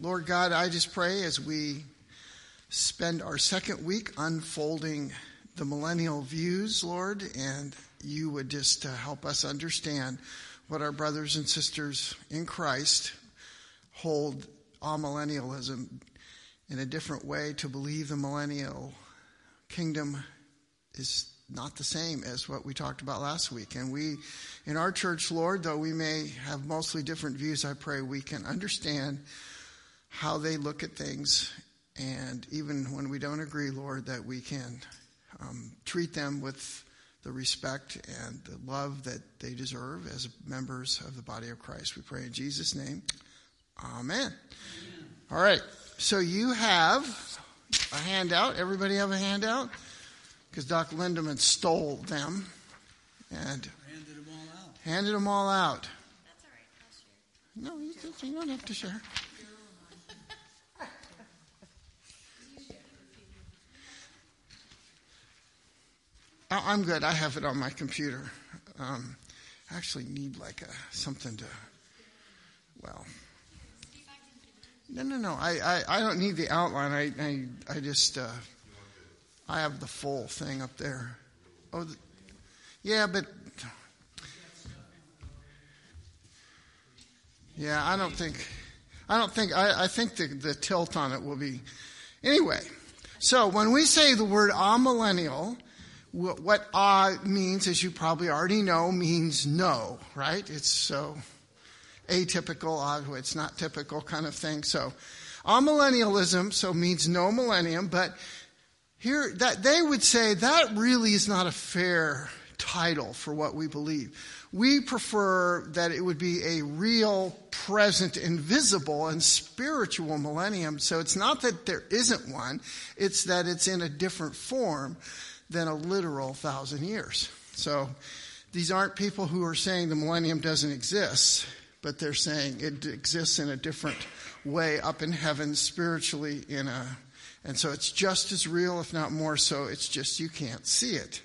Lord God, I just pray as we spend our second week unfolding the millennial views, Lord, and you would just uh, help us understand what our brothers and sisters in Christ hold amillennialism in a different way to believe the millennial kingdom is not the same as what we talked about last week. And we, in our church, Lord, though we may have mostly different views, I pray we can understand how they look at things. And even when we don't agree, Lord, that we can um, treat them with the respect and the love that they deserve as members of the body of Christ. We pray in Jesus' name. Amen. Amen. All right. So you have a handout. Everybody have a handout? Because Dr. Lindemann stole them and handed them all out. Handed them all out. That's all right. No, you, you don't have to share. I'm good. I have it on my computer. Um, I actually need like a something to. Well, no, no, no. I, I, I don't need the outline. I, I, I just, uh, I have the full thing up there. Oh, the, yeah, but yeah, I don't think, I don't think, I, I think the, the tilt on it will be, anyway. So when we say the word amillennial, what ah means, as you probably already know, means no, right? It's so atypical, ah, it's not typical kind of thing. So, amillennialism so means no millennium, but here that they would say that really is not a fair title for what we believe. We prefer that it would be a real, present, invisible, and spiritual millennium. So it's not that there isn't one, it's that it's in a different form than a literal thousand years. So these aren't people who are saying the millennium doesn't exist, but they're saying it exists in a different way up in heaven spiritually in a and so it's just as real if not more so. It's just you can't see it.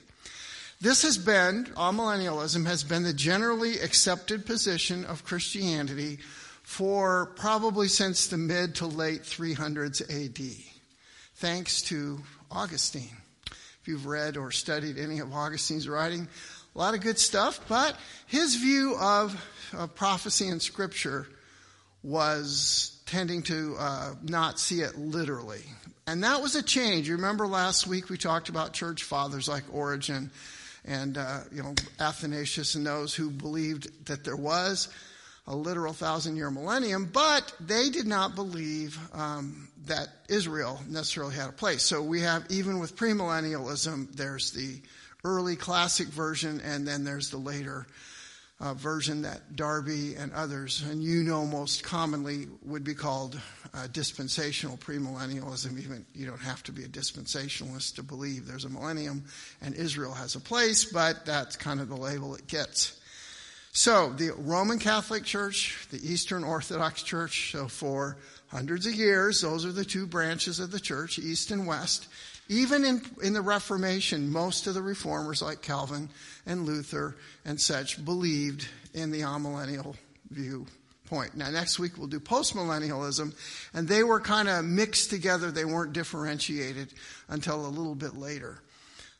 This has been amillennialism has been the generally accepted position of christianity for probably since the mid to late 300s ad thanks to augustine if you've read or studied any of Augustine's writing. A lot of good stuff, but his view of, of prophecy and scripture was tending to uh, not see it literally. And that was a change. You remember last week we talked about church fathers like Origen and uh, you know Athanasius and those who believed that there was a literal thousand year millennium, but they did not believe um, that Israel necessarily had a place. So we have, even with premillennialism, there's the early classic version, and then there's the later uh, version that Darby and others, and you know most commonly, would be called uh, dispensational premillennialism. Even you don't have to be a dispensationalist to believe there's a millennium and Israel has a place, but that's kind of the label it gets. So the Roman Catholic Church, the Eastern Orthodox Church, so for hundreds of years, those are the two branches of the church, East and West. Even in, in the Reformation, most of the reformers like Calvin and Luther and such believed in the amillennial viewpoint. Now next week we'll do postmillennialism, and they were kind of mixed together. They weren't differentiated until a little bit later.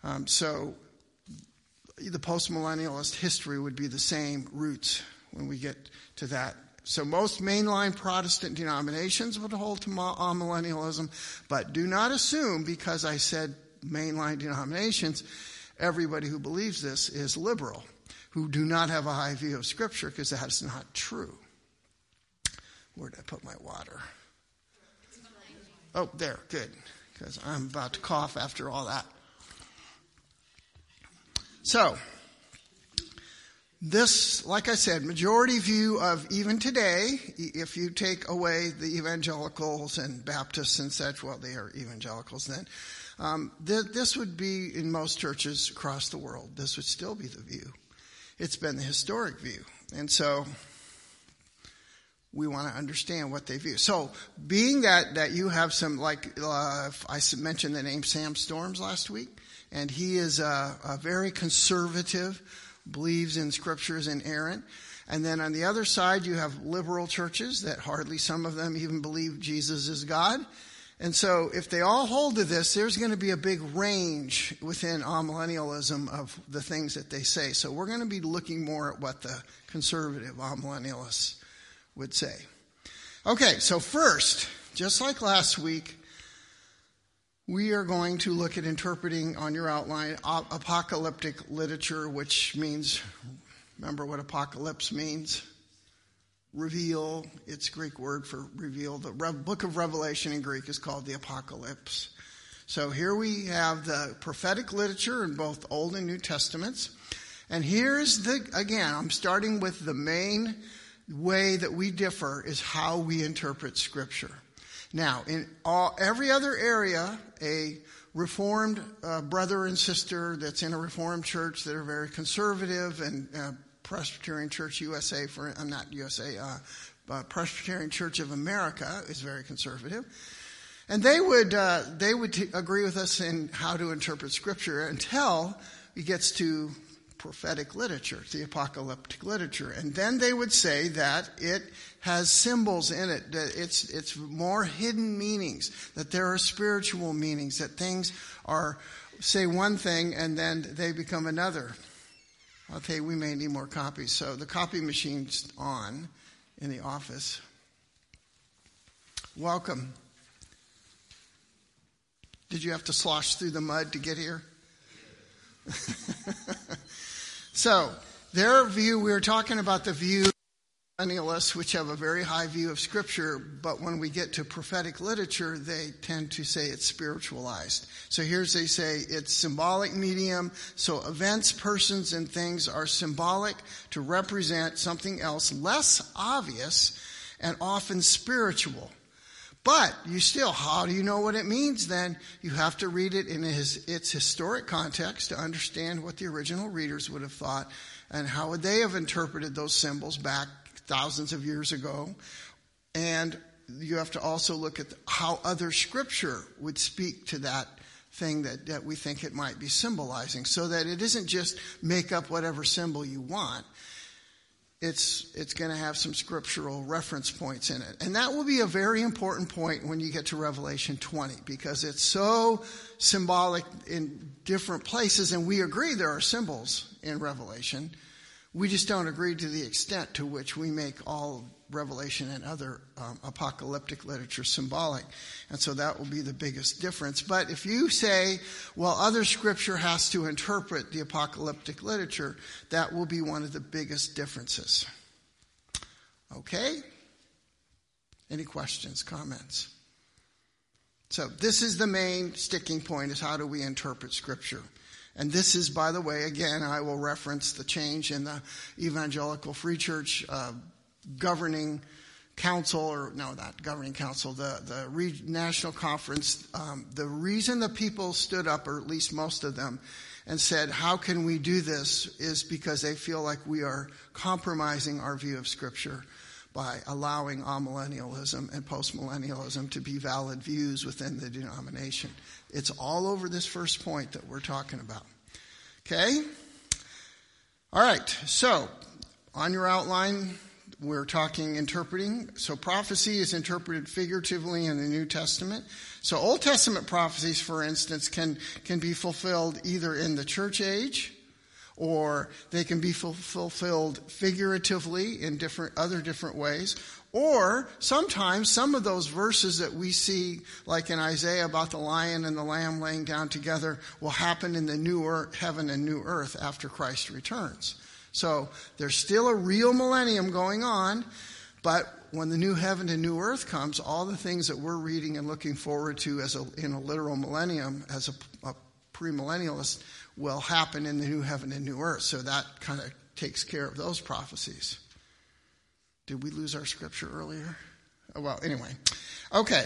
Um, so the postmillennialist history would be the same roots when we get to that. So most mainline Protestant denominations would hold to uh, millennialism, but do not assume because I said mainline denominations, everybody who believes this is liberal, who do not have a high view of Scripture because that is not true. Where did I put my water? Oh, there, good, because I'm about to cough after all that. So, this, like I said, majority view of even today, if you take away the evangelicals and Baptists and such, well, they are evangelicals then, um, th- this would be in most churches across the world. This would still be the view. It's been the historic view. And so, we want to understand what they view. So, being that, that you have some, like, uh, I mentioned the name Sam Storms last week, and he is a, a very conservative, believes in scriptures and inerrant. And then on the other side, you have liberal churches that hardly some of them even believe Jesus is God. And so if they all hold to this, there's going to be a big range within amillennialism of the things that they say. So we're going to be looking more at what the conservative amillennialists would say. Okay, so first, just like last week, we are going to look at interpreting on your outline apocalyptic literature, which means, remember what apocalypse means? Reveal. It's Greek word for reveal. The book of Revelation in Greek is called the Apocalypse. So here we have the prophetic literature in both Old and New Testaments. And here's the, again, I'm starting with the main way that we differ is how we interpret Scripture. Now, in all, every other area, a reformed uh, brother and sister that's in a reformed church that are very conservative and uh, Presbyterian Church USA for I'm not USA uh, Presbyterian Church of America is very conservative, and they would uh, they would t- agree with us in how to interpret Scripture until it gets to prophetic literature, the apocalyptic literature. And then they would say that it has symbols in it, that it's, it's more hidden meanings, that there are spiritual meanings, that things are, say one thing and then they become another. Okay, we may need more copies. So the copy machine's on in the office. Welcome. Did you have to slosh through the mud to get here? So, their view, we were talking about the view of millennialists, which have a very high view of Scripture, but when we get to prophetic literature, they tend to say it's spiritualized. So here's they say it's symbolic medium, so events, persons, and things are symbolic to represent something else less obvious and often spiritual. But you still, how do you know what it means then? You have to read it in its historic context to understand what the original readers would have thought and how would they have interpreted those symbols back thousands of years ago. And you have to also look at how other scripture would speak to that thing that, that we think it might be symbolizing so that it isn't just make up whatever symbol you want it's, it's going to have some scriptural reference points in it. And that will be a very important point when you get to Revelation 20 because it's so symbolic in different places and we agree there are symbols in Revelation. We just don't agree to the extent to which we make all Revelation and other um, apocalyptic literature symbolic. And so that will be the biggest difference. But if you say, well, other scripture has to interpret the apocalyptic literature, that will be one of the biggest differences. Okay? Any questions, comments? So this is the main sticking point is how do we interpret scripture? And this is, by the way, again, I will reference the change in the Evangelical Free Church uh, governing council, or no, not governing council, the, the re- national conference, um, the reason the people stood up, or at least most of them, and said, how can we do this is because they feel like we are compromising our view of scripture by allowing amillennialism and postmillennialism to be valid views within the denomination. It's all over this first point that we're talking about. Okay? All right, so on your outline, we're talking interpreting. So prophecy is interpreted figuratively in the New Testament. So Old Testament prophecies, for instance, can, can be fulfilled either in the church age or they can be fulfilled figuratively in different, other different ways. Or sometimes some of those verses that we see, like in Isaiah about the lion and the lamb laying down together, will happen in the new earth, heaven and new earth after Christ returns. So there's still a real millennium going on, but when the new heaven and new earth comes, all the things that we're reading and looking forward to as a, in a literal millennium, as a, a premillennialist, will happen in the new heaven and new earth. So that kind of takes care of those prophecies. Did we lose our scripture earlier? Oh, well, anyway. Okay.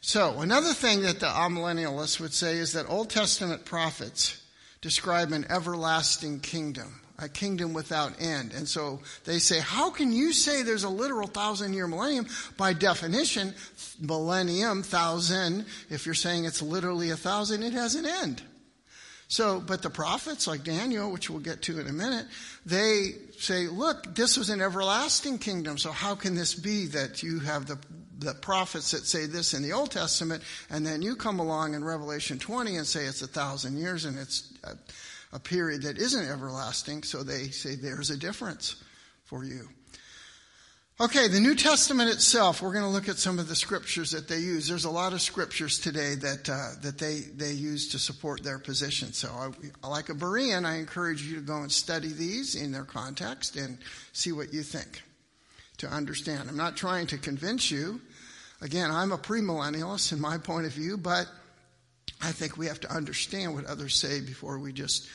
So another thing that the amillennialists would say is that Old Testament prophets describe an everlasting kingdom a kingdom without end. And so they say, how can you say there's a literal thousand year millennium? By definition, millennium, thousand, if you're saying it's literally a thousand, it has an end. So, but the prophets like Daniel, which we'll get to in a minute, they say, look, this was an everlasting kingdom. So how can this be that you have the, the prophets that say this in the Old Testament and then you come along in Revelation 20 and say it's a thousand years and it's uh, a, period that isn't everlasting. So they say there's a difference for you. Okay, the New Testament itself, we're going to look at some of the scriptures that they use. There's a lot of scriptures today that, uh, that they, they use to support their position. So, I, like a Berean, I encourage you to go and study these in their context and see what you think to understand. I'm not trying to convince you. Again, I'm a premillennialist in my point of view, but I think we have to understand what others say before we just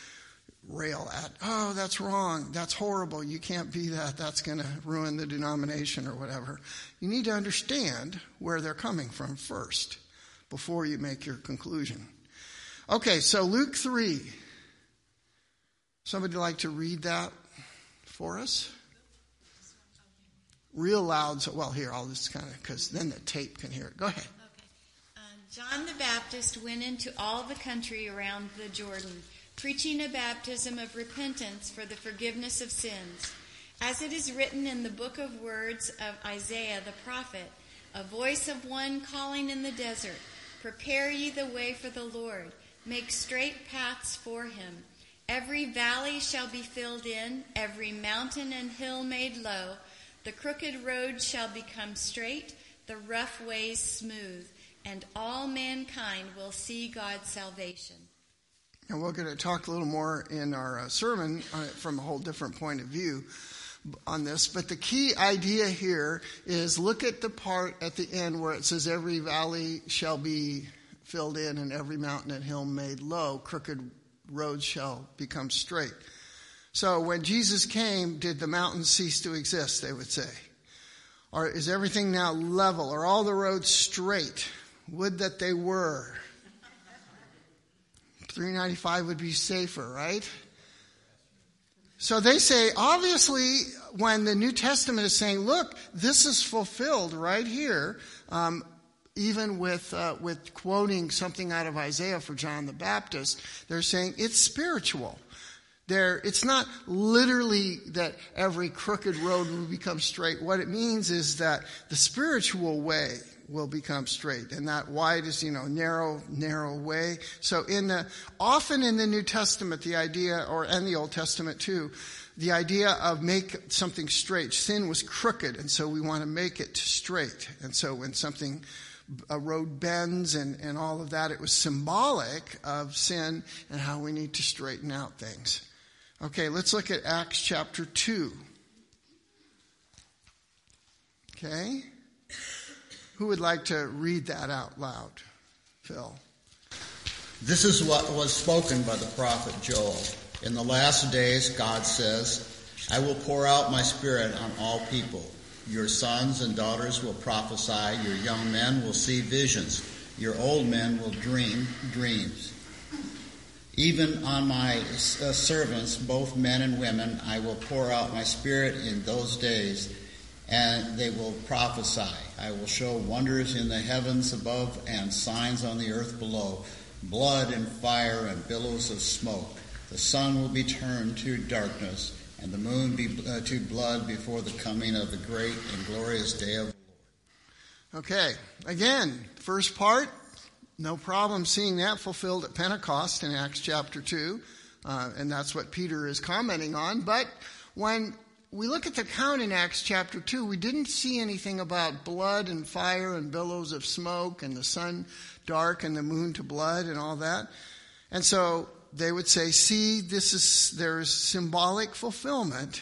rail at, oh, that's wrong, that's horrible, you can't be that, that's going to ruin the denomination or whatever. You need to understand where they're coming from first before you make your conclusion. Okay, so Luke 3. Somebody like to read that for us? Real loud. So, well, here, I'll just kind of, because then the tape can hear it. Go ahead. Okay. Uh, John the Baptist went into all the country around the Jordan preaching a baptism of repentance for the forgiveness of sins. As it is written in the book of words of Isaiah the prophet, a voice of one calling in the desert, Prepare ye the way for the Lord, make straight paths for him. Every valley shall be filled in, every mountain and hill made low. The crooked road shall become straight, the rough ways smooth, and all mankind will see God's salvation. And we're going to talk a little more in our uh, sermon from a whole different point of view on this. But the key idea here is look at the part at the end where it says, Every valley shall be filled in, and every mountain and hill made low, crooked roads shall become straight. So when Jesus came, did the mountains cease to exist, they would say? Or is everything now level? Are all the roads straight? Would that they were. 395 would be safer, right? So they say, obviously, when the New Testament is saying, look, this is fulfilled right here, um, even with, uh, with quoting something out of Isaiah for John the Baptist, they're saying it's spiritual. There, it's not literally that every crooked road will become straight. What it means is that the spiritual way will become straight. And that wide is, you know, narrow, narrow way. So in the, often in the New Testament, the idea, or in the Old Testament too, the idea of make something straight. Sin was crooked, and so we want to make it straight. And so when something, a road bends and, and all of that, it was symbolic of sin and how we need to straighten out things. Okay, let's look at Acts chapter 2. Okay? Who would like to read that out loud? Phil. This is what was spoken by the prophet Joel. In the last days, God says, I will pour out my spirit on all people. Your sons and daughters will prophesy, your young men will see visions, your old men will dream dreams. Even on my uh, servants, both men and women, I will pour out my spirit in those days and they will prophesy. I will show wonders in the heavens above and signs on the earth below blood and fire and billows of smoke. The sun will be turned to darkness and the moon be uh, to blood before the coming of the great and glorious day of the Lord. Okay, again, first part, no problem seeing that fulfilled at Pentecost in Acts chapter 2, uh, and that's what Peter is commenting on. But when we look at the account in Acts chapter 2, we didn't see anything about blood and fire and billows of smoke and the sun dark and the moon to blood and all that. And so they would say, see, this is, there's symbolic fulfillment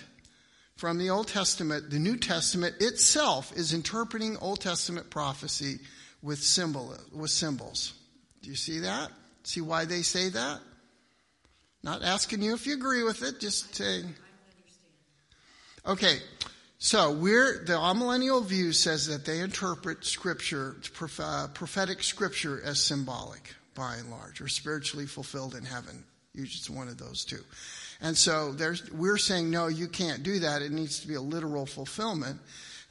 from the Old Testament. The New Testament itself is interpreting Old Testament prophecy with symbol, with symbols. Do you see that? See why they say that? Not asking you if you agree with it, just saying, Okay, so we're the amillennial view says that they interpret scripture, uh, prophetic scripture, as symbolic by and large, or spiritually fulfilled in heaven. Usually, it's one of those two. And so we're saying no, you can't do that. It needs to be a literal fulfillment. And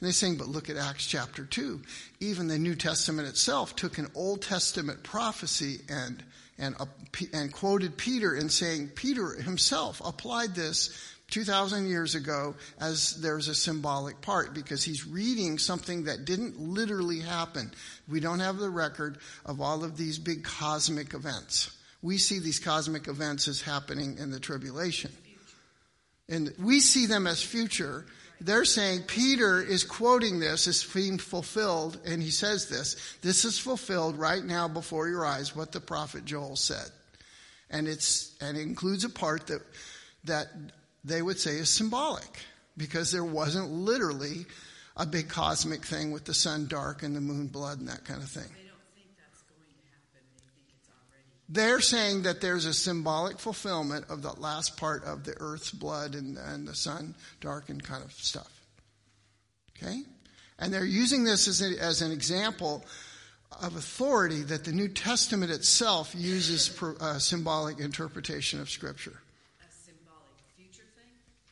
they're saying, but look at Acts chapter 2. Even the New Testament itself took an Old Testament prophecy and and, uh, and quoted Peter in saying Peter himself applied this 2,000 years ago as there's a symbolic part because he's reading something that didn't literally happen. We don't have the record of all of these big cosmic events. We see these cosmic events as happening in the tribulation. And we see them as future. They're saying Peter is quoting this as being fulfilled, and he says this this is fulfilled right now before your eyes, what the prophet Joel said. And it's and it includes a part that that they would say is symbolic because there wasn't literally a big cosmic thing with the sun dark and the moon blood and that kind of thing. They. They're saying that there's a symbolic fulfillment of the last part of the earth's blood and, and the sun darkened kind of stuff. Okay? And they're using this as, a, as an example of authority that the New Testament itself uses uh, symbolic interpretation of Scripture.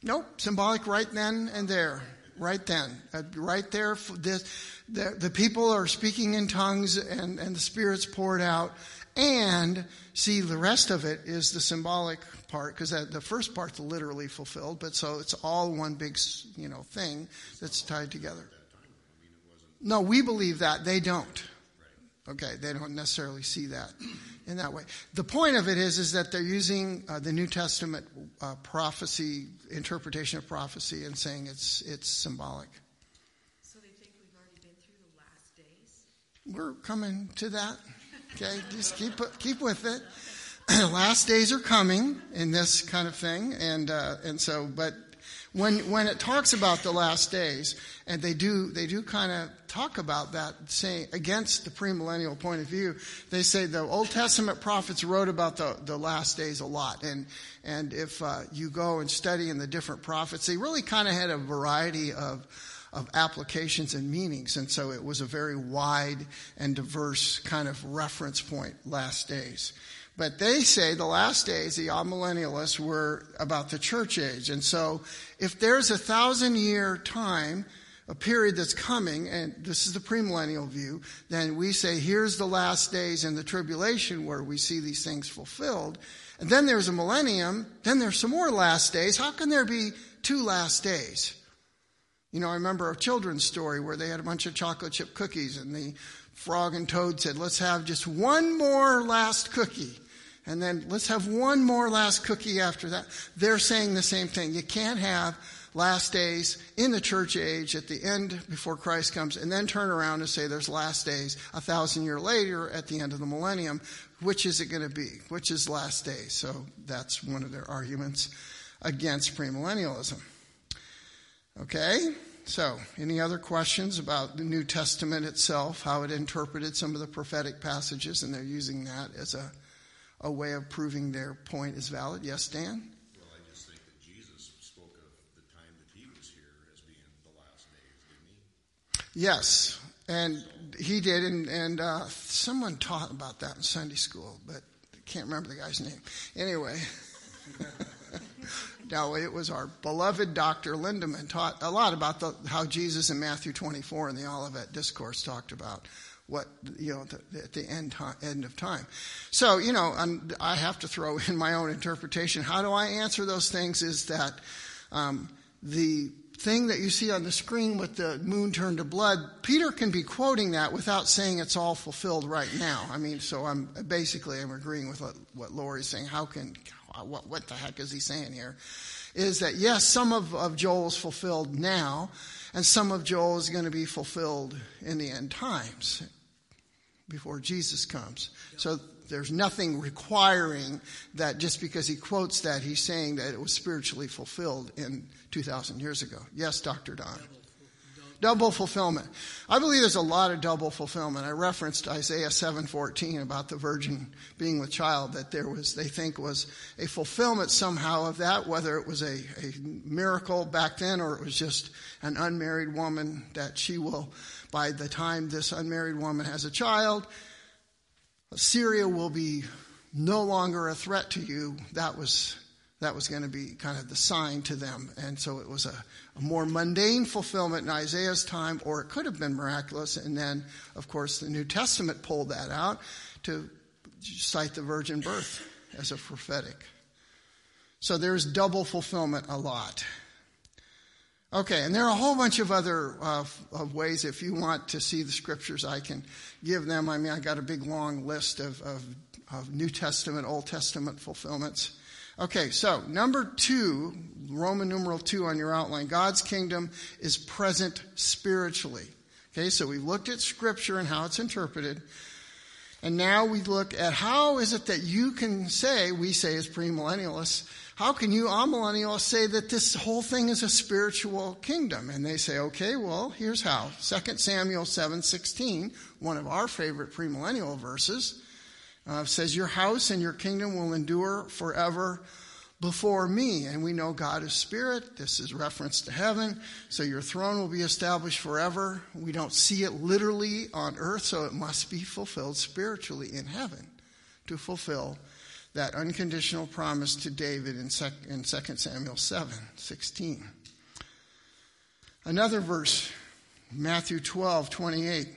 Nope, symbolic right then and there. Right then. Uh, right there. This, the, the people are speaking in tongues and, and the Spirit's poured out. And see, the rest of it is the symbolic part, because the first part's literally fulfilled, but so it's all one big, you know, thing that's tied together. No, we believe that. They don't. Okay, they don't necessarily see that in that way. The point of it is, is that they're using uh, the New Testament uh, prophecy, interpretation of prophecy, and saying it's it's symbolic. So they think we've already been through the last days. We're coming to that. Okay, just keep keep with it. last days are coming in this kind of thing, and uh, and so, but when when it talks about the last days, and they do they do kind of talk about that, saying against the premillennial point of view. They say the Old Testament prophets wrote about the, the last days a lot, and and if uh, you go and study in the different prophets, they really kind of had a variety of of applications and meanings, and so it was a very wide and diverse kind of reference point. Last days. But they say the last days, the amillennialists, were about the church age. And so if there's a thousand year time, a period that's coming, and this is the premillennial view, then we say here's the last days and the tribulation where we see these things fulfilled. And then there's a millennium, then there's some more last days. How can there be two last days? You know, I remember a children's story where they had a bunch of chocolate chip cookies and the frog and toad said, let's have just one more last cookie and then let's have one more last cookie after that. They're saying the same thing. You can't have last days in the church age at the end before Christ comes and then turn around and say there's last days a thousand year later at the end of the millennium. Which is it going to be? Which is last days? So that's one of their arguments against premillennialism. Okay? So, any other questions about the New Testament itself, how it interpreted some of the prophetic passages, and they're using that as a a way of proving their point is valid. Yes, Dan? Well, I just think that Jesus spoke of the time that he was here as being the last days, didn't he? Yes, and he did, and, and uh, someone taught about that in Sunday school, but I can't remember the guy's name. Anyway. no, it was our beloved Dr. Lindemann taught a lot about the, how Jesus in Matthew 24 in the Olivet Discourse talked about what you know the, at the end end of time. So you know, i have to throw in my own interpretation. How do I answer those things? Is that um, the thing that you see on the screen with the moon turned to blood? Peter can be quoting that without saying it's all fulfilled right now. I mean, so I'm basically I'm agreeing with what, what Lori's saying. How can what what the heck is he saying here? Is that yes, some of, of Joel is fulfilled now, and some of Joel is going to be fulfilled in the end times before Jesus comes. So there's nothing requiring that just because he quotes that, he's saying that it was spiritually fulfilled in 2,000 years ago. Yes, Dr. Don. Double fulfillment. I believe there's a lot of double fulfillment. I referenced Isaiah 7:14 about the virgin being with child that there was they think was a fulfillment somehow of that whether it was a, a miracle back then or it was just an unmarried woman that she will by the time this unmarried woman has a child, Syria will be no longer a threat to you. That was that was going to be kind of the sign to them. And so it was a, a, more mundane fulfillment in Isaiah's time, or it could have been miraculous. And then, of course, the New Testament pulled that out to cite the virgin birth as a prophetic. So there's double fulfillment a lot. Okay, and there are a whole bunch of other uh, of ways. If you want to see the scriptures, I can give them. I mean, I got a big long list of, of, of New Testament, Old Testament fulfillments. Okay, so number two, Roman numeral two on your outline, God's kingdom is present spiritually. Okay, so we looked at scripture and how it's interpreted. And now we look at how is it that you can say, we say as premillennialists, how can you amillennialists say that this whole thing is a spiritual kingdom? And they say, okay, well, here's how. 2 Samuel 7:16, one of our favorite premillennial verses, uh, says, "Your house and your kingdom will endure forever." before me. And we know God is spirit. This is reference to heaven. So your throne will be established forever. We don't see it literally on earth, so it must be fulfilled spiritually in heaven to fulfill that unconditional promise to David in 2 Samuel 7 16. Another verse, Matthew 12 28.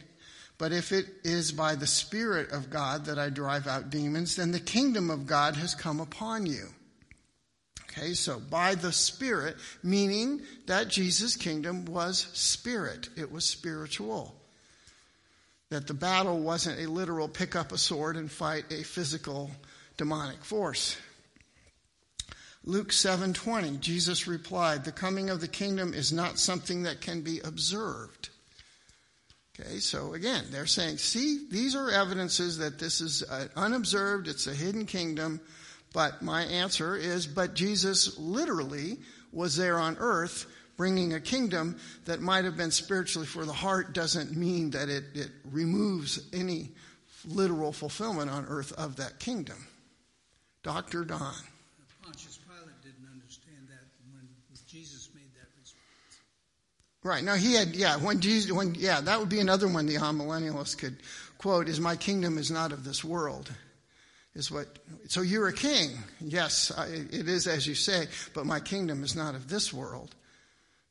But if it is by the Spirit of God that I drive out demons, then the kingdom of God has come upon you. Okay, so by the Spirit, meaning that Jesus' kingdom was spirit, it was spiritual. That the battle wasn't a literal pick up a sword and fight a physical demonic force. Luke 7:20 Jesus replied, "The coming of the kingdom is not something that can be observed." Okay, so again, they're saying, "See, these are evidences that this is unobserved, it's a hidden kingdom." But my answer is, but Jesus literally was there on earth bringing a kingdom that might have been spiritually for the heart doesn't mean that it, it removes any literal fulfillment on earth of that kingdom. Dr. Don. Pontius Pilate didn't understand that when Jesus made that response. Right. Now he had, yeah, when Jesus, when, yeah, that would be another one the amillennialists could quote is, My kingdom is not of this world is what, so you're a king. Yes, it is as you say, but my kingdom is not of this world.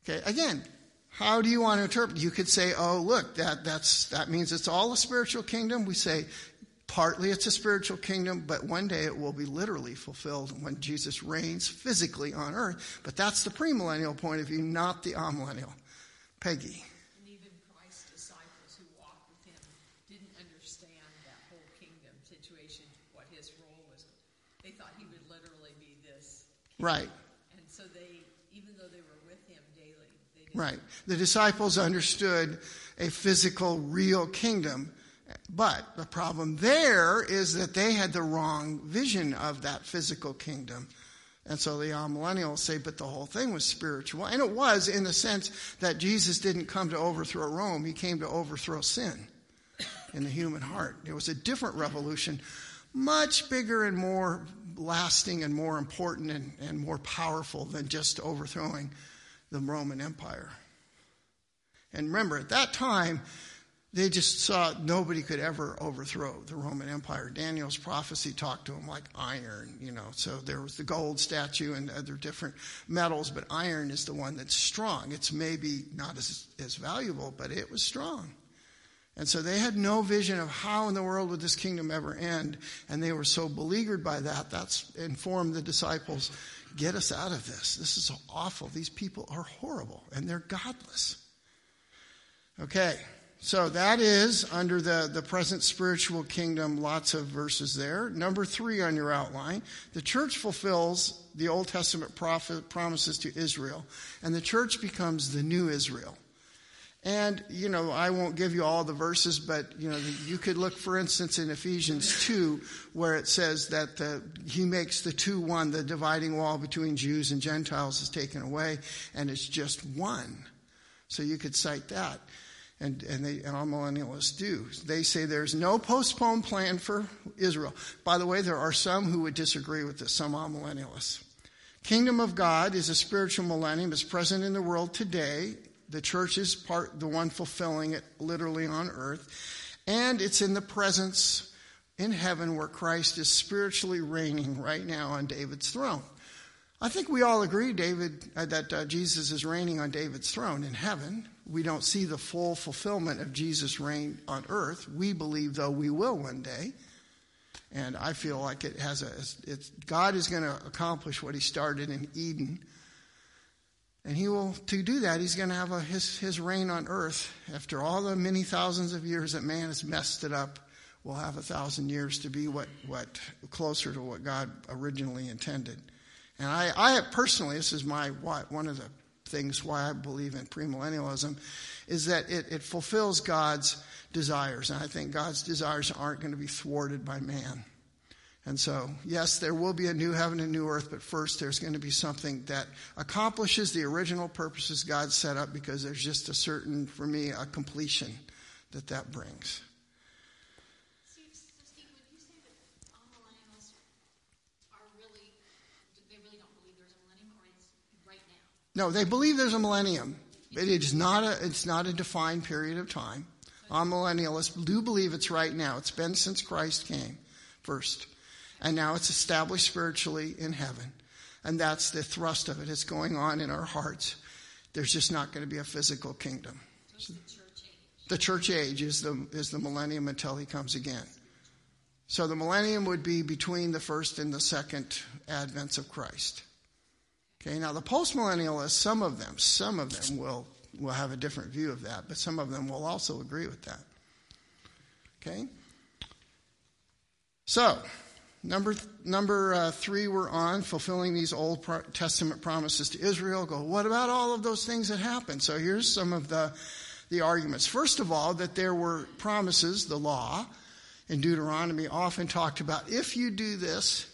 Okay, again, how do you want to interpret? You could say, oh, look, that, that's, that means it's all a spiritual kingdom. We say, partly it's a spiritual kingdom, but one day it will be literally fulfilled when Jesus reigns physically on earth. But that's the premillennial point of view, not the amillennial. Peggy. And even Christ's disciples who walked with him didn't understand that whole kingdom situation, what his role was. They thought he would literally be this. King. Right. And so they, even though they were with him daily, they didn't. Right. The disciples understood a physical, real kingdom. But the problem there is that they had the wrong vision of that physical kingdom. And so the uh, millennials say, but the whole thing was spiritual. And it was in the sense that Jesus didn't come to overthrow Rome, he came to overthrow sin in the human heart. It was a different revolution, much bigger and more lasting and more important and, and more powerful than just overthrowing the Roman Empire. And remember, at that time, they just saw nobody could ever overthrow the Roman Empire. Daniel's prophecy talked to them like iron, you know. So there was the gold statue and other different metals, but iron is the one that's strong. It's maybe not as, as valuable, but it was strong. And so they had no vision of how in the world would this kingdom ever end. And they were so beleaguered by that, that's informed the disciples, get us out of this. This is awful. These people are horrible and they're godless. Okay. So that is under the, the present spiritual kingdom, lots of verses there. Number three on your outline, the church fulfills the Old Testament prophet promises to Israel, and the church becomes the new Israel. And, you know, I won't give you all the verses, but, you know, you could look, for instance, in Ephesians 2, where it says that the, he makes the two one, the dividing wall between Jews and Gentiles is taken away, and it's just one. So you could cite that. And, and, they, and amillennialists do. They say there's no postponed plan for Israel. By the way, there are some who would disagree with this, some millennialists. Kingdom of God is a spiritual millennium, It's present in the world today, the church is part, the one fulfilling it literally on earth. And it's in the presence in heaven where Christ is spiritually reigning right now on David's throne. I think we all agree, David, uh, that uh, Jesus is reigning on David's throne in heaven. We don't see the full fulfillment of Jesus' reign on earth. We believe, though, we will one day. And I feel like it has a, it's, God is going to accomplish what he started in Eden. And he will, to do that, he's going to have a, his, his reign on earth. After all the many thousands of years that man has messed it up, we'll have a thousand years to be what, what closer to what God originally intended. And I, I personally, this is my, what, one of the things why I believe in premillennialism, is that it, it fulfills God's desires. And I think God's desires aren't going to be thwarted by man. And so, yes, there will be a new heaven and new earth, but first there's going to be something that accomplishes the original purposes God set up because there's just a certain, for me, a completion that that brings. Steve, Steve, would you say that amillennialists are really, they really don't believe there's a millennium, or it's right now? No, they believe there's a millennium. It is not a, it's not a defined period of time. Amillennialists do believe it's right now. It's been since Christ came first. And now it's established spiritually in heaven. And that's the thrust of it. It's going on in our hearts. There's just not going to be a physical kingdom. So the church age. The church age is the, is the millennium until he comes again. So the millennium would be between the first and the second advents of Christ. Okay, now the postmillennialists, some of them, some of them will, will have a different view of that, but some of them will also agree with that. Okay? So, number number uh, three, we're on fulfilling these Old Testament promises to Israel. Go, what about all of those things that happened? So here's some of the the arguments. First of all, that there were promises, the law in Deuteronomy often talked about if you do this,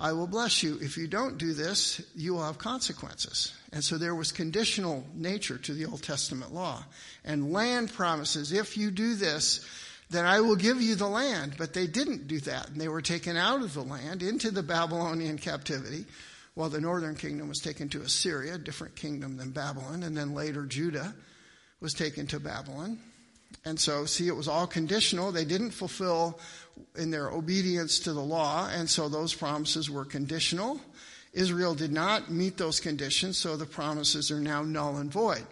I will bless you. If you don't do this, you will have consequences. And so there was conditional nature to the Old Testament law. And land promises, if you do this, then I will give you the land. But they didn't do that. And they were taken out of the land into the Babylonian captivity while the northern kingdom was taken to Assyria, a different kingdom than Babylon. And then later Judah was taken to Babylon. And so, see, it was all conditional. They didn't fulfill in their obedience to the law. And so those promises were conditional. Israel did not meet those conditions, so the promises are now null and void.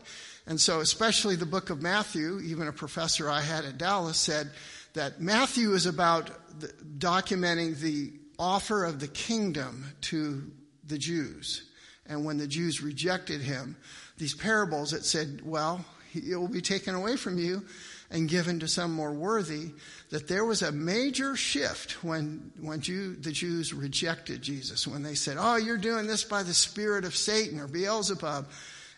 And so, especially the book of Matthew, even a professor I had at Dallas said that Matthew is about the, documenting the offer of the kingdom to the Jews. And when the Jews rejected him, these parables that said, well, it will be taken away from you and given to some more worthy, that there was a major shift when, when Jew, the Jews rejected Jesus, when they said, oh, you're doing this by the spirit of Satan or Beelzebub.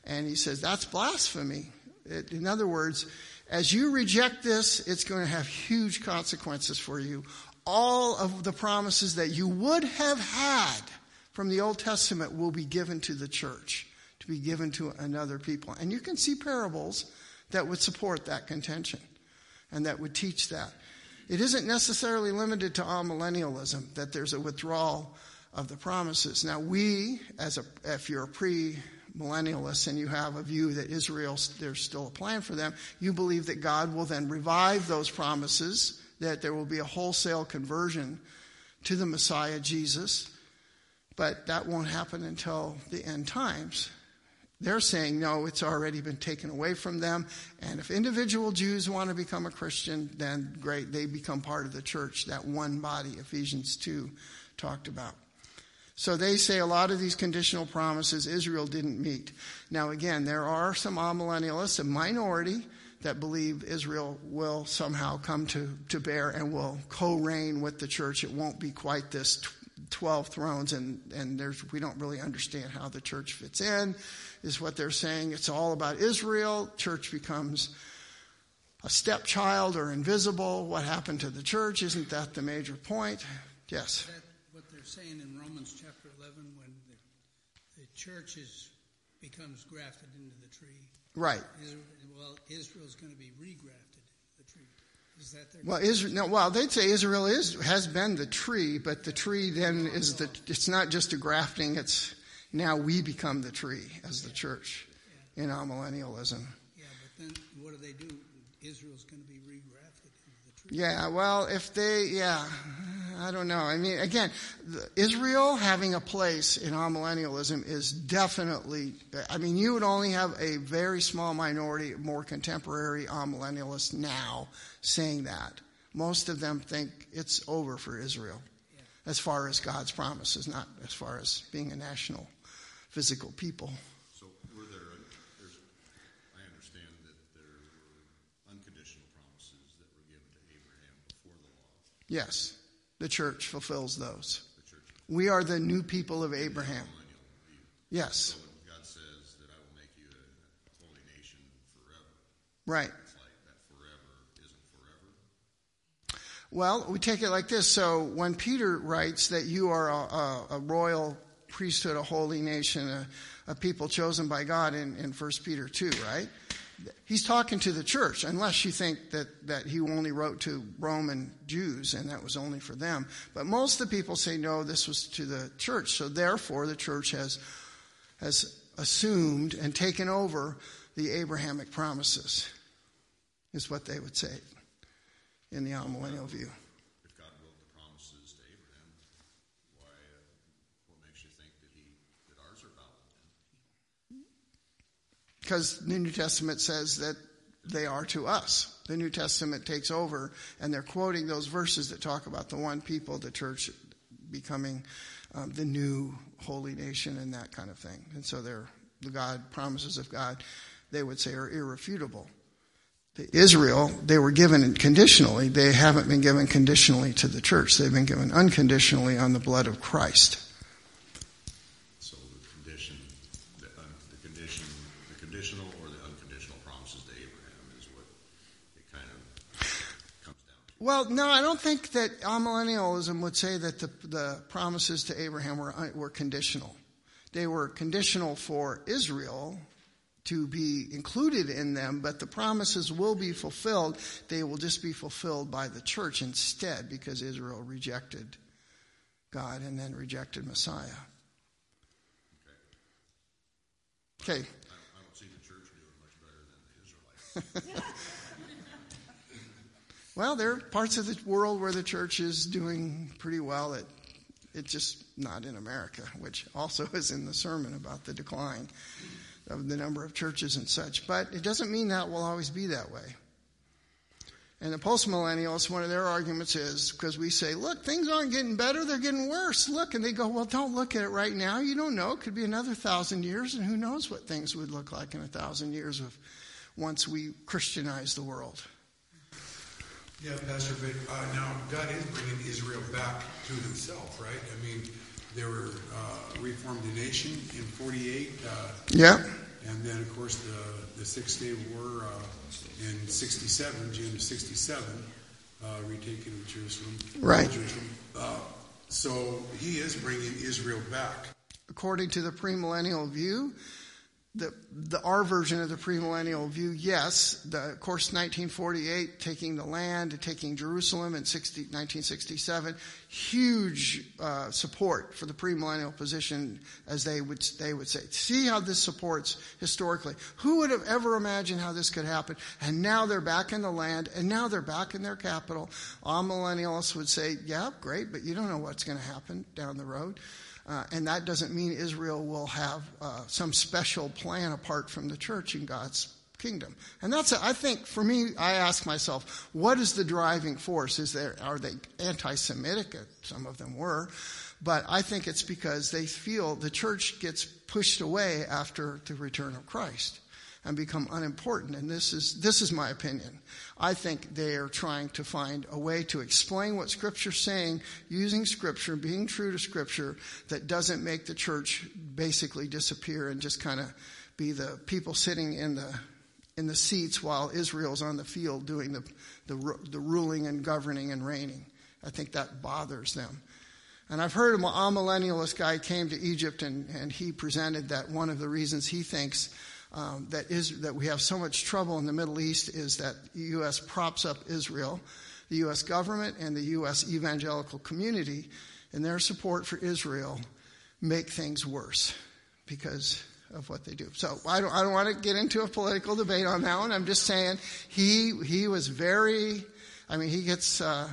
And he says, that's blasphemy. It, in other words, as you reject this, it's going to have huge consequences for you. All of the promises that you would have had from the Old Testament will be given to the church, be given to another people. And you can see parables that would support that contention and that would teach that. It isn't necessarily limited to amillennialism that there's a withdrawal of the promises. Now, we, as a, if you're a pre millennialists and you have a view that Israel, there's still a plan for them, you believe that God will then revive those promises, that there will be a wholesale conversion to the Messiah Jesus. But that won't happen until the end times. They're saying, no, it's already been taken away from them. And if individual Jews want to become a Christian, then great, they become part of the church, that one body Ephesians 2 talked about. So they say a lot of these conditional promises Israel didn't meet. Now, again, there are some amillennialists, a minority, that believe Israel will somehow come to, to bear and will co reign with the church. It won't be quite this 12 thrones, and, and there's, we don't really understand how the church fits in, is what they're saying. It's all about Israel. Church becomes a stepchild or invisible. What happened to the church? Isn't that the major point? Yes. That what they're saying in Romans chapter 11 when the, the church is, becomes grafted into the tree. Right. Israel, well, Israel's going to be regrafted the tree. Is that their Well, Israel, no, well, they'd say Israel is, has been the tree, but the tree then is the, it's not just a grafting, it's now we become the tree as the church in amillennialism. Yeah, but then what do they do? Israel's going to be regrafted into the tree. Yeah, well, if they, yeah, I don't know. I mean, again, Israel having a place in amillennialism is definitely, I mean, you would only have a very small minority, of more contemporary amillennialists now saying that. Most of them think it's over for Israel as far as God's promises, not as far as being a national physical people. So were there, there's, I understand that there were unconditional promises that were given to Abraham before the law. Yes, the church fulfills those. The church We are the new people of Abraham. Yes, So when God says that I will make you a holy nation forever, right. it's like that forever isn't forever. Well, we take it like this. So when Peter writes that you are a, a, a royal priesthood, a holy nation, a, a people chosen by God in, in 1 Peter 2, right? He's talking to the church, unless you think that, that he only wrote to Roman Jews and that was only for them. But most of the people say, no, this was to the church. So therefore, the church has, has assumed and taken over the Abrahamic promises, is what they would say in the amillennial view. If God wrote the promises to Abraham, why, uh, what makes you think that he, that ours are valid then? Because the New Testament says that they are to us. The New Testament takes over, and they're quoting those verses that talk about the one people, the church becoming um, the new holy nation, and that kind of thing. And so they're the God promises of God, they would say, are irrefutable. Israel, they were given conditionally. They haven't been given conditionally to the church. They've been given unconditionally on the blood of Christ. So the condition, the, un, the condition, the conditional or the unconditional promises to Abraham is what it kind of comes down to. Well, no, I don't think that amillennialism would say that the, the promises to Abraham were, uh, were conditional. They were conditional for Israel to be included in them, but the promises will be fulfilled. They will just be fulfilled by the church instead because Israel rejected God and then rejected Messiah. Okay. I, I don't see the church doing much better than the Israelites. Well, there are parts of the world where the church is doing pretty well. It, it's just not in America, which also is in the sermon about the decline of the number of churches and such. But it doesn't mean that will always be that way. And the postmillennialists, one of their arguments is because we say, look, things aren't getting better, they're getting worse. Look, and they go, well, don't look at it right now. You don't know. It could be another thousand years, and who knows what things would look like in a thousand years of once we Christianize the world. Yeah, Pastor, but uh, now God is bringing Israel back to himself, right? I mean, they were uh, reformed a nation in 48, uh, Yeah. and then, of course, the, the Six Day War uh, in 67, June of 67, uh, retaking of Jerusalem. Right. Jerusalem. Uh, so he is bringing Israel back. according to the premillennial view, the, the our version of the premillennial view, yes, the, of course, 1948, taking the land, taking Jerusalem in 60, 1967, huge uh, support for the premillennial position, as they would they would say. See how this supports historically. Who would have ever imagined how this could happen? And now they're back in the land, and now they're back in their capital. Amillennialists would say, "Yeah, great, but you don't know what's going to happen down the road." Uh, and that doesn't mean Israel will have uh, some special plan apart from the church in God's kingdom. And that's, I think, for me, I ask myself, what is the driving force? Is there, are they anti-Semitic? Some of them were. But I think it's because they feel the church gets pushed away after the return of Christ and become unimportant. And this is, this is my opinion. I think they are trying to find a way to explain what Scripture's saying using Scripture, being true to Scripture, that doesn't make the church basically disappear and just kind of be the people sitting in the, in the seats while Israel's on the field doing the, the, the ruling and governing and reigning. I think that bothers them. And I've heard a millennialist guy came to Egypt and, and he presented that one of the reasons he thinks um, that is that we have so much trouble in the Middle East is that the U.S. props up Israel, the U.S. government, and the U.S. evangelical community, and their support for Israel make things worse because of what they do. So I don't I don't want to get into a political debate on that one. I'm just saying he he was very. I mean he gets uh,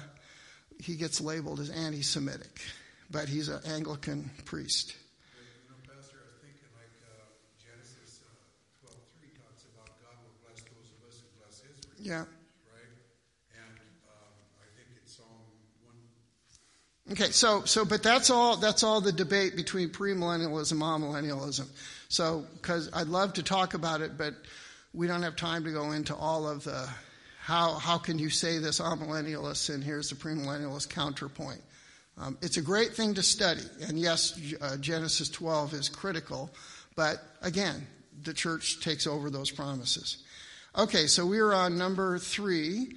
he gets labeled as anti-Semitic, but he's an Anglican priest. You know, Pastor, I was thinking like uh, Genesis uh, 12.3 talks about God will bless those of us who bless Israel. Yeah. right? And um, I Okay, so so but that's all that's all the debate between premillennialism and amillennialism. So because I'd love to talk about it, but we don't have time to go into all of the how how can you say this amillennialist and here's the premillennialist counterpoint. Um, it's a great thing to study, and yes, uh, Genesis 12 is critical, but again, the church takes over those promises. Okay, so we are on number three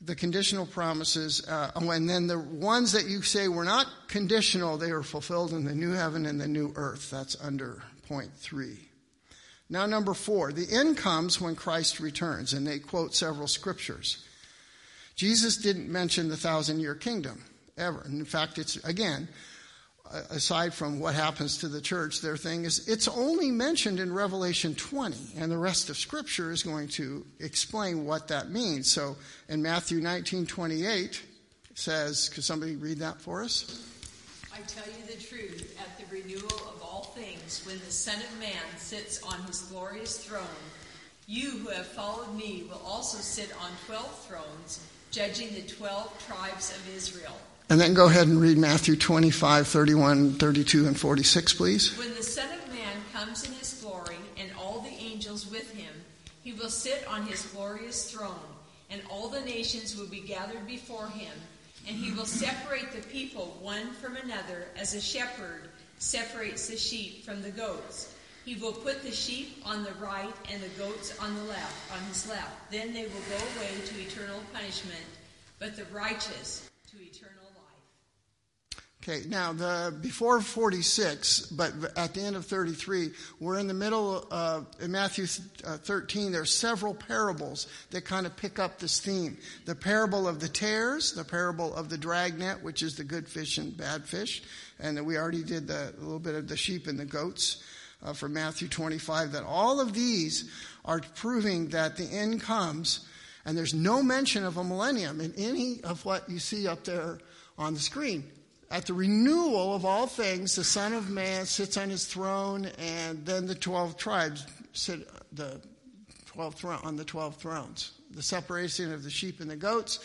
the conditional promises, uh, and then the ones that you say were not conditional, they are fulfilled in the new heaven and the new earth. That's under point three. Now, number four, the end comes when Christ returns, and they quote several scriptures. Jesus didn't mention the thousand year kingdom ever. In fact, it's, again, aside from what happens to the church, their thing is it's only mentioned in Revelation 20, and the rest of Scripture is going to explain what that means. So in Matthew 19 28, it says, could somebody read that for us? I tell you the truth, at the renewal of all things, when the Son of Man sits on his glorious throne, you who have followed me will also sit on twelve thrones, judging the twelve tribes of Israel. And then go ahead and read Matthew 25, 31, 32, and 46, please. When the Son of Man comes in his glory and all the angels with him, he will sit on his glorious throne, and all the nations will be gathered before him, and he will separate the people one from another as a shepherd separates the sheep from the goats. He will put the sheep on the right and the goats on the left, on his left. Then they will go away to eternal punishment, but the righteous Okay, now the before 46, but at the end of 33, we're in the middle of in Matthew uh, 13. There's several parables that kind of pick up this theme. The parable of the tares, the parable of the dragnet, which is the good fish and bad fish, and we already did the, a little bit of the sheep and the goats uh, from Matthew 25. That all of these are proving that the end comes, and there's no mention of a millennium in any of what you see up there on the screen at the renewal of all things, the Son of Man sits on his throne, and then the 12 tribes sit the 12 thro- on the 12 thrones. The separation of the sheep and the goats.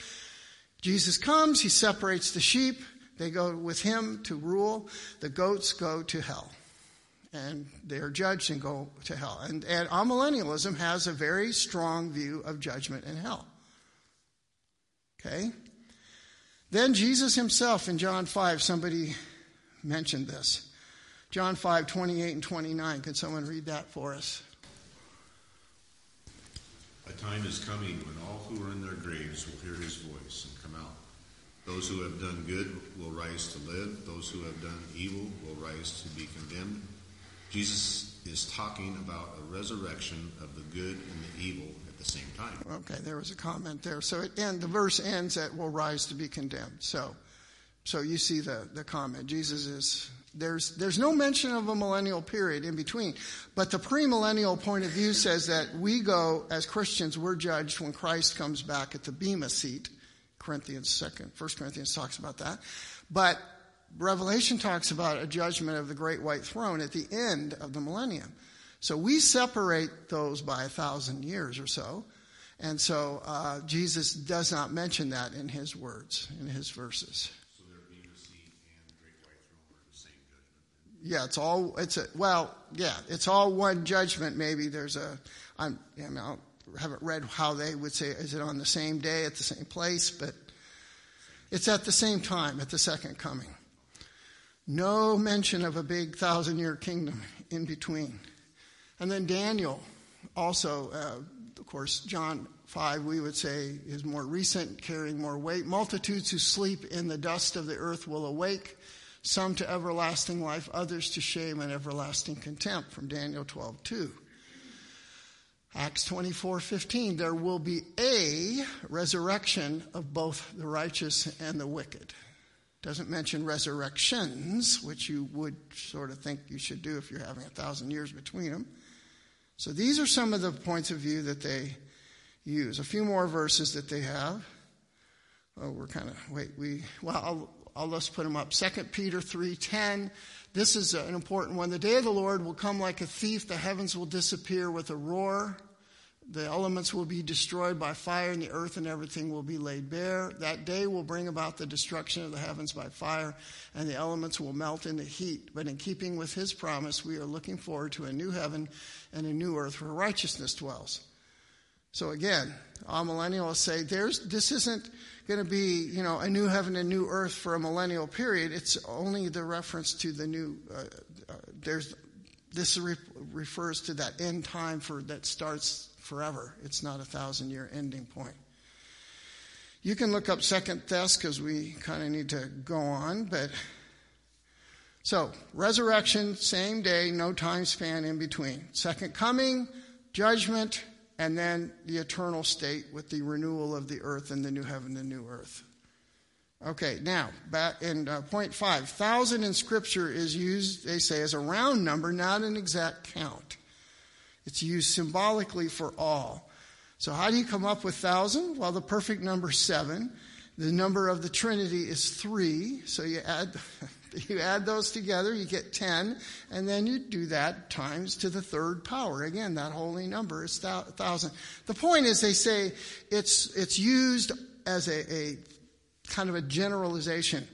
Jesus comes, he separates the sheep, they go with him to rule. The goats go to hell. And they are judged and go to hell. And, and amillennialism has a very strong view of judgment and hell. Okay? Then Jesus himself in John 5, somebody mentioned this. John 5, 28 and 29. Can someone read that for us? A time is coming when all who are in their graves will hear his voice and come out. Those who have done good will rise to live. Those who have done evil will rise to be condemned. Jesus is talking about a resurrection of the good and the evil the same time. Okay, there was a comment there. So it, and the verse ends at will rise to be condemned. So, so you see the, the comment. Jesus is, there's, there's no mention of a millennial period in between. But the premillennial point of view says that we go, as Christians, we're judged when Christ comes back at the Bema seat. Corinthians second, First Corinthians talks about that. But Revelation talks about a judgment of the great white throne at the end of the millennium. So we separate those by a thousand years or so. And so uh, Jesus does not mention that in his words, in his verses. So their Bema seat and the great white throne are the same judgment. Yeah, it's all it's a well, yeah, it's all one judgment. Maybe there's a I'm I, mean, I haven't read how they would say is it on the same day at the same place, but it's at the same time at the second coming. No mention of a big thousand year kingdom in between. And then Daniel, also, uh, of course, John 5, we would say, is more recent, carrying more weight. Multitudes who sleep in the dust of the earth will awake, some to everlasting life, others to shame and everlasting contempt, from Daniel 12, 2. Acts 24, 15, there will be a resurrection of both the righteous and the wicked. Doesn't mention resurrections, which you would sort of think you should do if you're having a thousand years between them. So these are some of the points of view that they use. A few more verses that they have. Oh, we're kind of wait. We well, I'll, I'll let's put them up. Second Peter three ten. This is an important one. The day of the Lord will come like a thief. The heavens will disappear with a roar. The elements will be destroyed by fire, and the earth and everything will be laid bare. That day will bring about the destruction of the heavens by fire, and the elements will melt in the heat. But in keeping with his promise, we are looking forward to a new heaven and a new earth where righteousness dwells. So again, amillennialists say there's this isn't going to be you know a new heaven and new earth for a millennial period. It's only the reference to the new. Uh, uh, there's this re- refers to that end time for that starts forever. It's not a thousand year ending point. You can look up Second Thess because we kind of need to go on, but so resurrection, same day, no time span in between. Second coming, judgment, and then the eternal state with the renewal of the earth and the new heaven and new earth. Okay, now, back in uh, point five, thousand in Scripture is used, they say, as a round number, not an exact count. It's used symbolically for all. So, how do you come up with thousand? Well, the perfect number seven. The number of the Trinity is three. So you add You add those together, you get 10, and then you do that times to the third power. Again, that holy number is 1,000. The point is, they say it's, it's used as a, a kind of a generalization.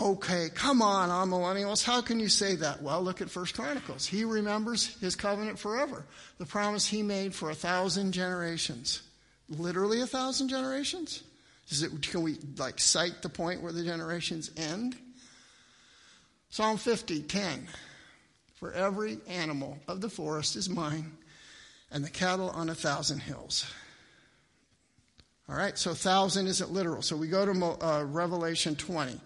Okay, come on, amillennials. How can you say that? Well, look at First Chronicles. He remembers his covenant forever. The promise he made for a thousand generations. Literally a thousand generations? It, can we like cite the point where the generations end? Psalm 50, 10. For every animal of the forest is mine, and the cattle on a thousand hills. All right, so thousand isn't literal. So we go to uh, Revelation 20.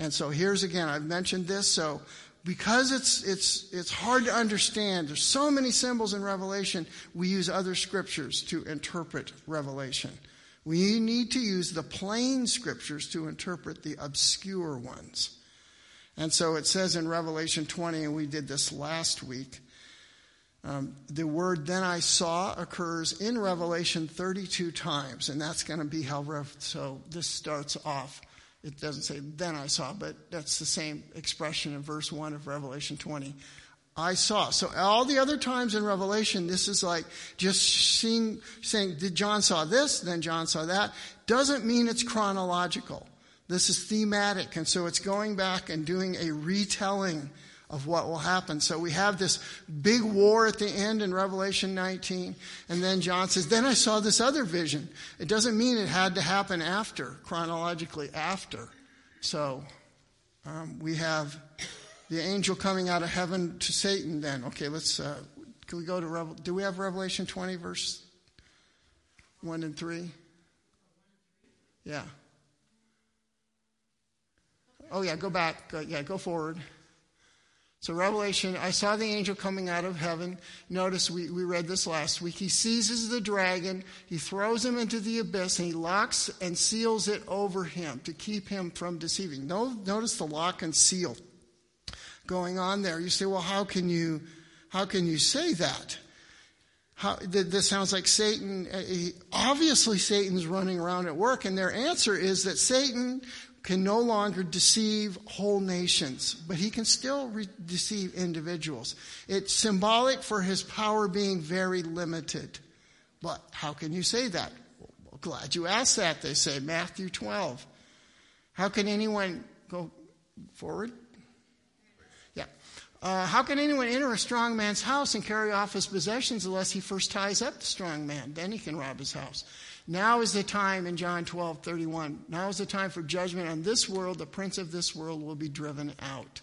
And so here's again, I've mentioned this. So because it's, it's, it's hard to understand, there's so many symbols in Revelation, we use other scriptures to interpret Revelation. We need to use the plain scriptures to interpret the obscure ones. And so it says in Revelation 20, and we did this last week, um, the word then I saw occurs in Revelation 32 times, and that's going to be how, Rev- so this starts off. It doesn't say then I saw, but that's the same expression in verse 1 of Revelation 20. I saw. So all the other times in Revelation, this is like just seeing, saying, did John saw this, then John saw that. Doesn't mean it's chronological. This is thematic, and so it's going back and doing a retelling of what will happen. So we have this big war at the end in Revelation 19, and then John says, Then I saw this other vision. It doesn't mean it had to happen after, chronologically after. So um, we have the angel coming out of heaven to Satan then. Okay, let's, uh, can we go to, Revel- do we have Revelation 20, verse 1 and 3? Yeah. Oh, yeah, go back. Go, yeah, go forward. So, Revelation, I saw the angel coming out of heaven. Notice we, we read this last week. He seizes the dragon, he throws him into the abyss, and he locks and seals it over him to keep him from deceiving. No, notice the lock and seal going on there. You say, well, how can you, how can you say that? How, this sounds like Satan. Uh, obviously, Satan's running around at work, and their answer is that Satan can no longer deceive whole nations, but he can still re- deceive individuals. It's symbolic for his power being very limited. But how can you say that? Well, glad you asked that, they say, Matthew 12. How can anyone go forward? Yeah. Uh, how can anyone enter a strong man's house and carry off his possessions unless he first ties up the strong man? Then he can rob his house. Now is the time in John 12, 31. Now is the time for judgment on this world. The prince of this world will be driven out.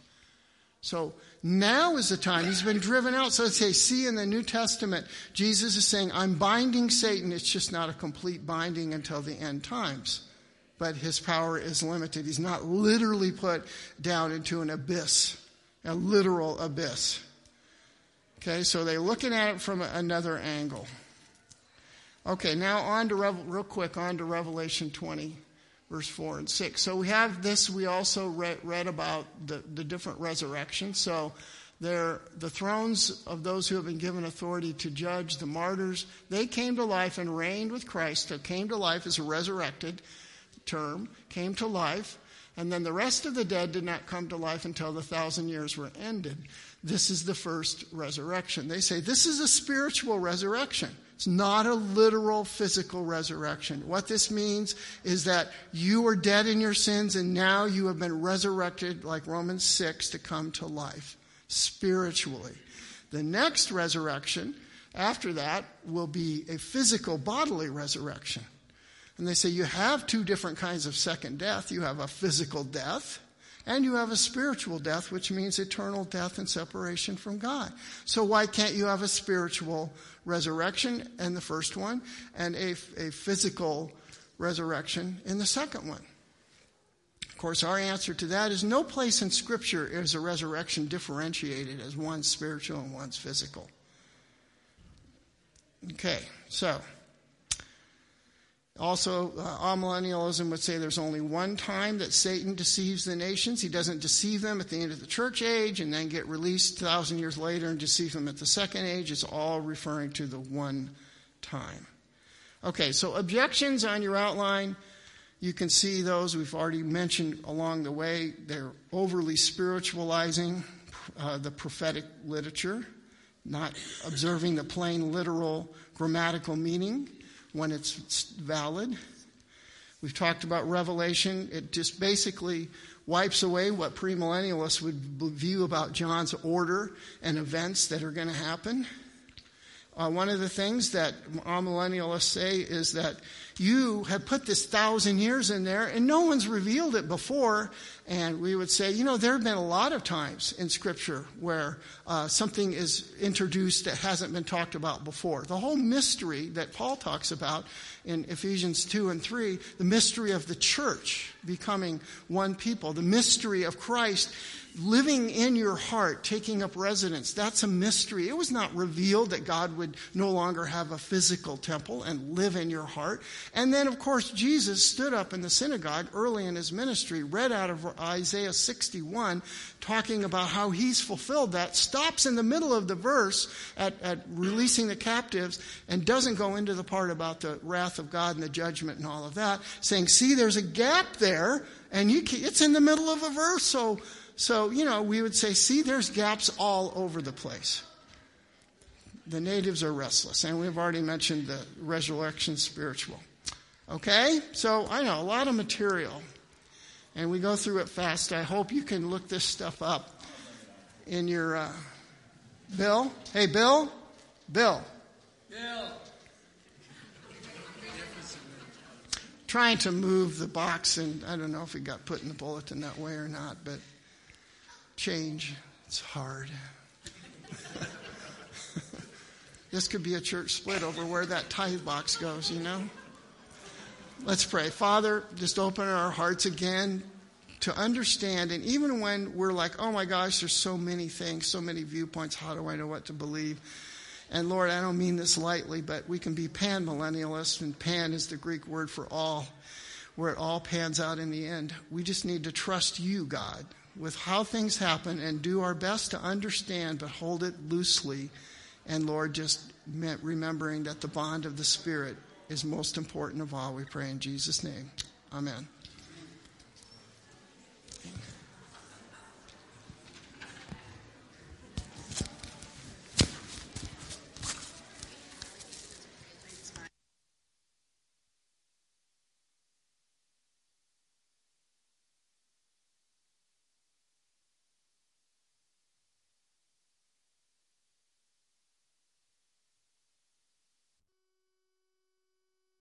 So now is the time. He's been driven out. So say, see in the New Testament, Jesus is saying, I'm binding Satan. It's just not a complete binding until the end times. But his power is limited. He's not literally put down into an abyss, a literal abyss. Okay, so they're looking at it from another angle. Okay, now on to, real quick, on to Revelation 20, verse 4 and 6. So we have this, we also read, read about the, the different resurrections. So they're the thrones of those who have been given authority to judge, the martyrs, they came to life and reigned with Christ. So came to life as a resurrected term, came to life. And then the rest of the dead did not come to life until the thousand years were ended. This is the first resurrection. They say this is a spiritual resurrection. It's not a literal physical resurrection. What this means is that you were dead in your sins and now you have been resurrected, like Romans 6, to come to life spiritually. The next resurrection after that will be a physical bodily resurrection. And they say you have two different kinds of second death. You have a physical death and you have a spiritual death, which means eternal death and separation from God. So why can't you have a spiritual resurrection in the first one and a, a physical resurrection in the second one? Of course, our answer to that is no place in Scripture is a resurrection differentiated as one spiritual and one's physical. Okay, so also, uh, amillennialism would say there's only one time that Satan deceives the nations. He doesn't deceive them at the end of the church age and then get released a thousand years later and deceive them at the second age. It's all referring to the one time. Okay, so objections on your outline. You can see those we've already mentioned along the way. They're overly spiritualizing uh, the prophetic literature, not observing the plain literal grammatical meaning when it's valid. We've talked about Revelation. It just basically wipes away what premillennialists would view about John's order and events that are going to happen. Uh, one of the things that amillennialists say is that you have put this thousand years in there and no one's revealed it before. And we would say, you know, there have been a lot of times in Scripture where uh, something is introduced that hasn't been talked about before. The whole mystery that Paul talks about in Ephesians 2 and 3, the mystery of the church becoming one people, the mystery of Christ living in your heart, taking up residence, that's a mystery. It was not revealed that God would no longer have a physical temple and live in your heart. And then, of course, Jesus stood up in the synagogue early in his ministry, read out of Isaiah 61, talking about how he's fulfilled that, stops in the middle of the verse at, at releasing the captives, and doesn't go into the part about the wrath of God and the judgment and all of that, saying, see, there's a gap there, and you can, it's in the middle of a verse, so so, you know, we would say, see, there's gaps all over the place. The natives are restless, and we've already mentioned the resurrection spiritual. Okay? So, I know, a lot of material. And we go through it fast. I hope you can look this stuff up in your. Uh, Bill? Hey, Bill? Bill. Bill. Trying to move the box, and I don't know if it got put in the bulletin that way or not, but change. It's hard. this could be a church split over where that tithe box goes, you know? Let's pray. Father, just open our hearts again to understand. And even when we're like, oh my gosh, there's so many things, so many viewpoints, how do I know what to believe? And Lord, I don't mean this lightly, but we can be pan millennialists, and pan is the Greek word for all, where it all pans out in the end. We just need to trust you, God with how things happen and do our best to understand, but hold it loosely. And Lord, just remembering that the bond of the Spirit is most important of all. We pray in Jesus' name. Amen.